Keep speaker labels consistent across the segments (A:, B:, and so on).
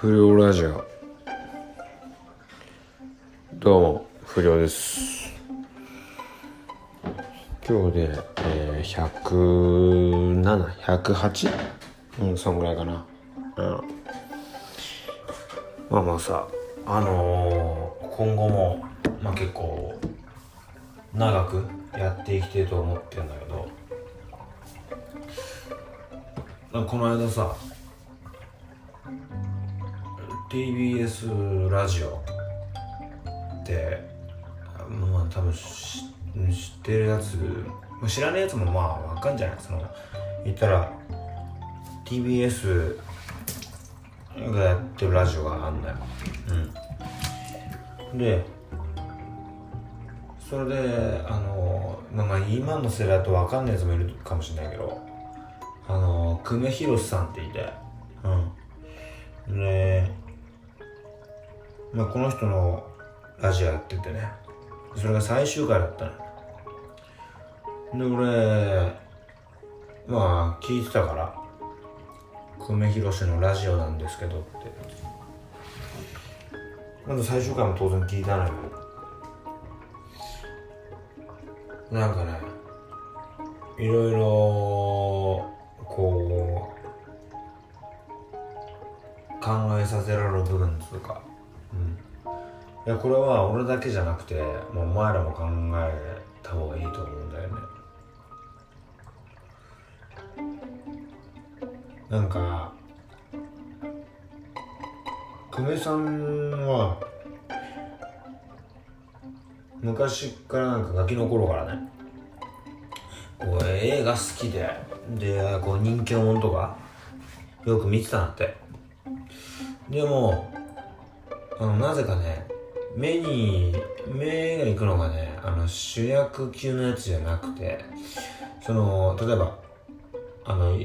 A: 不良ラジオ。どうも不良です。今日で、えー、107108? うんそんぐらいかな。うん。まあまあさあのー、今後もまあ結構長くやっていきてると思ってんだけど。この間さ TBS ラジオってまあ多分知ってるやつ知らないやつもまあわかんじゃない？その言ったら TBS がやってるラジオがあんだよ。うん。でそれであのまあ今の世代だとわかんないやつもいるかもしれないけどあの久米宏さんっていて。うん。でまあ、この人のラジオやっててね。それが最終回だったので俺まあ聞いてたから久米宏のラジオなんですけどって。まず最終回も当然聞いたのよ。なんかねいろいろこう考えさせられる部分というかいやこれは俺だけじゃなくてもうお前らも考えた方がいいと思うんだよね。なんか久米さんは昔からなんかガキの頃からねこう映画好きででこう人気者とかよく見てたんだって。でもあのなぜかね目に目が行くのがねあの主役級のやつじゃなくてその例えばあの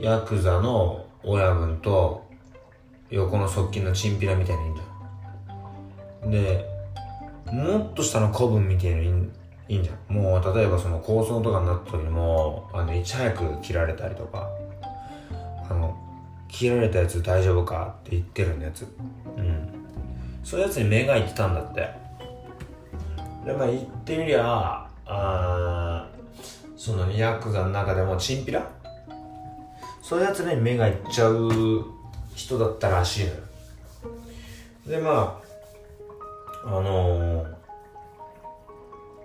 A: ヤクザの親分と横の側近のチンピラみたいないいんじゃん。でもっと下の古文みたいないいんじゃん。もう例えばその構想とかになった時にもあのいち早く切られたりとか。切られたやつ大丈夫かって言ってるやつ。うん。そういうやつに目がいってたんだって。でまあ言ってみりゃあそのヤクザの中でもチンピラ？そういうやつに目がいっちゃう人だったらしいのよ。でまああのー、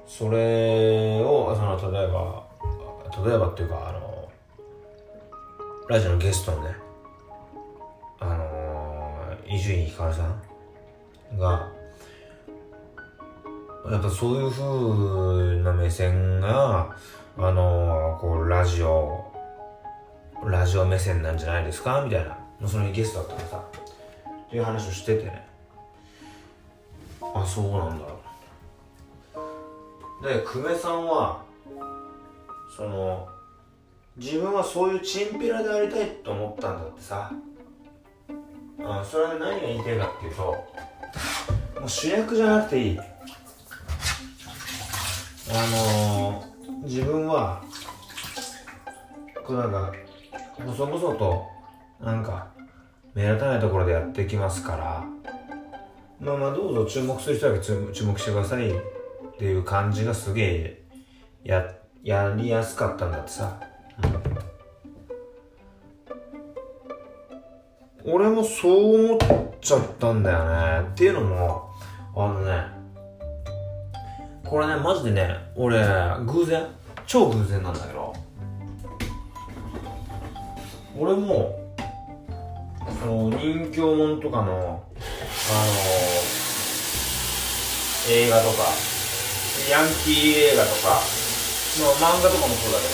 A: それをその例えば例えばっていうかあのラジオのゲストのね伊集院光さんがやっぱそういう風な目線があのこうラジオラジオ目線なんじゃないですか？みたいな。そのゲストだったらさ。っていう話をしててね。あそうなんだ。で久米さんはその自分はそういうチンピラでありたいと思ったんだってさ。あそれは何が言いたいかっていうともう主役じゃなくていい。あのー、自分はこうなんか細々となんか目立たないところでやってきますからまあまあどうぞ注目する人だけ注目してくださいっていう感じがすげえややりやすかったんだってさ、俺もそう思っちゃったんだよね。っていうのもあのねこれねマジでね俺偶然超偶然なんだけど。俺もその人気者とかのあの映画とかヤンキー映画とかまあ漫画とかもそうだけど。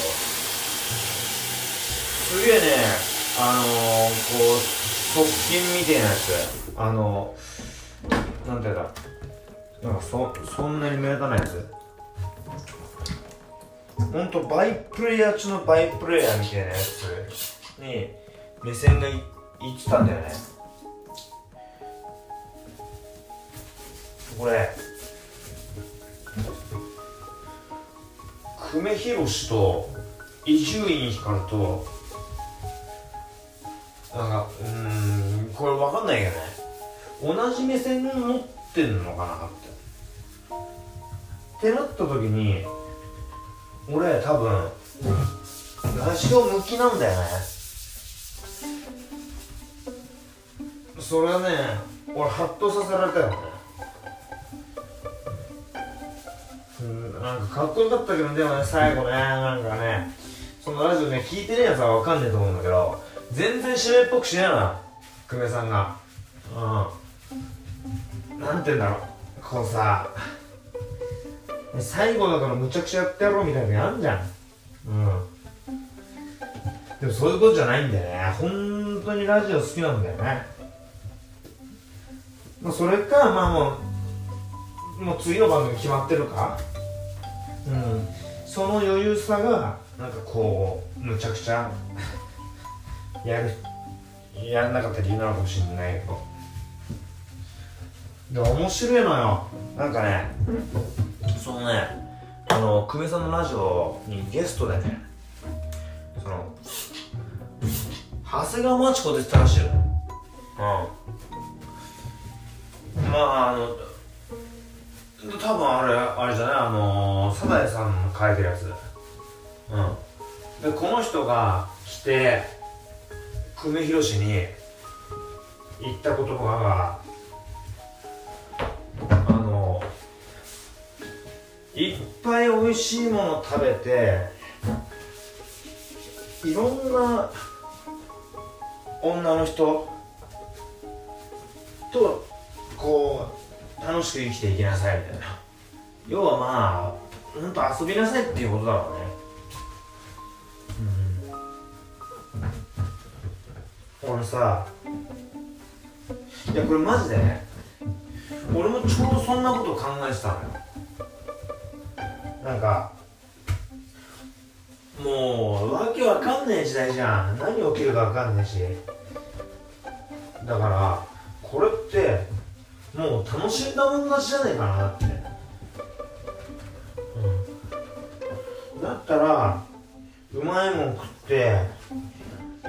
A: すげえねあのこう側近みたいなやつ。あのなんていうんだなんかそそんなに目立たないやつ？ほんとバイプレイヤー中のバイプレイヤーみたいなやつに目線がいいってたんだよね。これ。久米宏と伊集院光とこれ分かんないけどね。同じ目線持ってんのかなってってなった時に俺多分ラジオ向きなんだよね。それはね俺ハッとさせられたよね。うんなんかかっこよかったけどでもね最後ねなんかね。そのラジオね聞いてねえやつは分かんねえと思うんだけど全然締めっぽくしねえな。久米さんが。うん。なんて言うんだろう。こうさ最後だからむちゃくちゃやってやろうみたいなのあんじゃん。うん。でもそういうことじゃないんだよね。本当にラジオ好きなんだよね。まあそれかまあもうもう次の番組決まってるか。うん。その余裕さがなんかこうむちゃくちゃやるやんなかった理由なのかもしれないけど。で面白いのよ。なんかねそのねあの久米さんのラジオにゲストでねその長谷川町子出てたらしいよ。うん。まああの多分あれあれじゃない？あのサザエさんの書いてるやつ。うん。でこの人が来て久米宏に言った言葉があのいっぱい美味しいもの食べていろんな女の人とこう楽しく生きていきなさいみたいな。要はまあほんと遊びなさいっていうことだろうね。俺さいやこれマジでね俺もちょうどそんなこと考えてたのよ。なんかもうわけわかんねえ時代じゃん。何起きるかわかんねえし。だからこれってもう楽しんだもん勝ちじゃねえかなって、うん、だったらうまいもん食って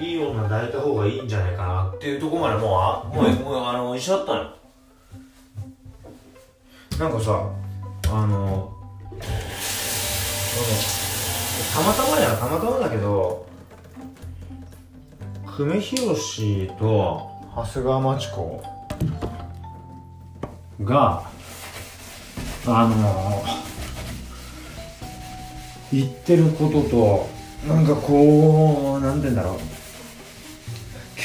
A: いい女抱いた方がいいんじゃないかなっていうところまでもうあもうもうあの一緒だったのよ。なんかさあのたまたまやたまたまだけど久米宏と長谷川町子があの言ってることとなんかこうなんて言うんだろう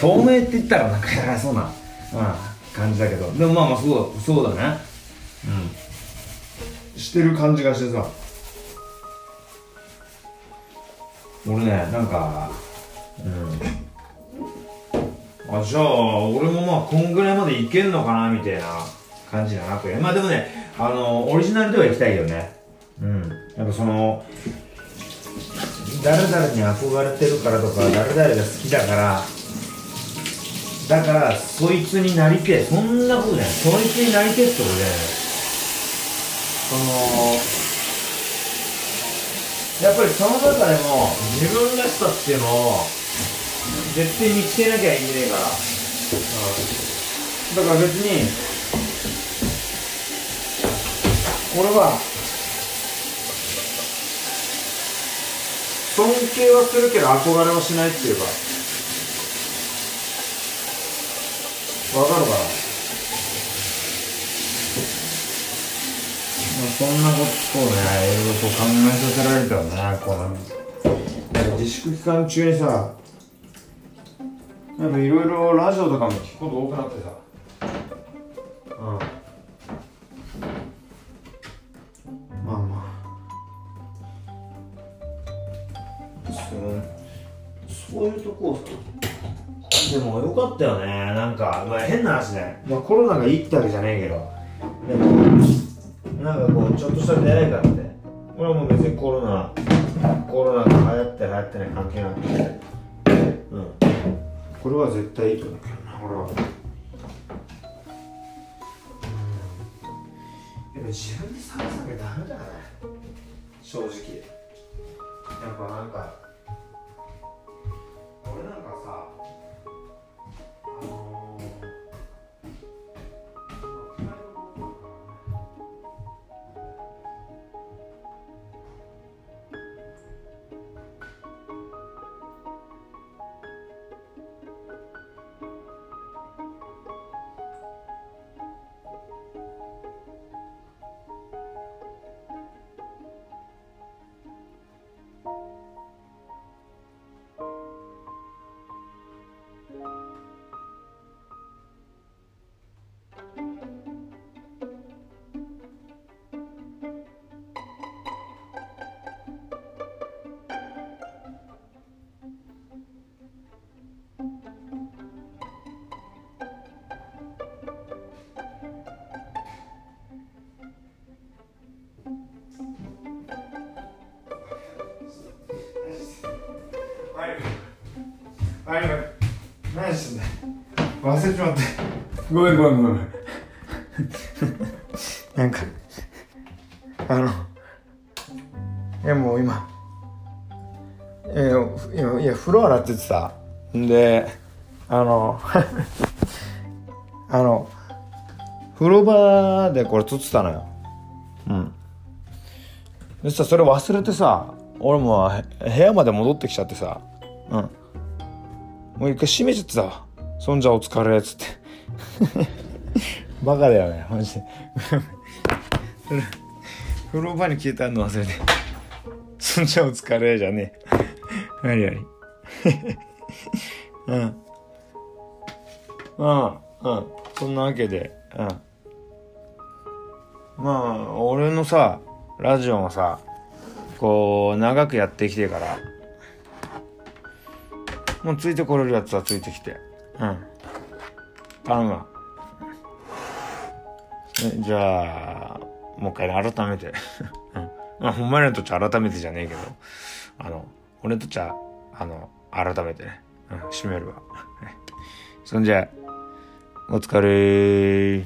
A: 共鳴って言ったらなんかやらそうな、うん、感じだけど。でもまあまあそうそうだね。うん。してる感じがしてさ。俺ねなんかうん。あじゃあ俺もまあこんぐらいまでいけんのかなみたいな感じだなとまあでもねあのオリジナルでは行きたいよね。うん。やっぱその誰々に憧れてるからとか誰々が好きだからだからそいつになりてそんなことじゃない。そいつになりてってことじゃないそのやっぱりその中でも自分らしさっていうのを絶対見つけなきゃいけねえから、だから別に俺は尊敬はするけど憧れはしないっていうかわかるかなそんなことをね、いろいろと考えさせられたよね、この、自粛期間中にさ、やっぱいろいろラジオとかも聞くこと多くなってさ、うん。まあまあ。そう、そういうとこでもよかったよね、なんか、まあ変な話ね。まあコロナがいいってわけじゃねえけど、でも、なんかこうちょっとした出会いがあって。俺はもう別にコロナコロナが流行って流行ってない関係なくてうん。これは絶対いいと思うけどな俺は。うんでも自分で探さなきゃダメだね正直。やっぱなんか
B: 忘れちまってごめんごめんごめん。なんかあのいやもう今いやいや風呂洗っててさ。んであの あの風呂場でこれ撮ってたのよ。うん。そしたらそれ忘れてさ俺も部屋まで戻ってきちゃってさ。うん。もう一回閉めちゃってたわそんじゃお疲れっつって。バカだよねマジで。風呂場に消えたの忘れて。そんじゃお疲れじゃねえ。何何？うん。うんうん。そんなわけで。うん。まあ俺のさラジオもさこう長くやってきてからもうついてこれるやつはついてきて。うん。パンはじゃあもう一回改めて。うん。まあお前らにとっちゃ改めてじゃねえけど。あの俺とっちゃあの改めてね、うん、締めるわ。そんじゃお疲れ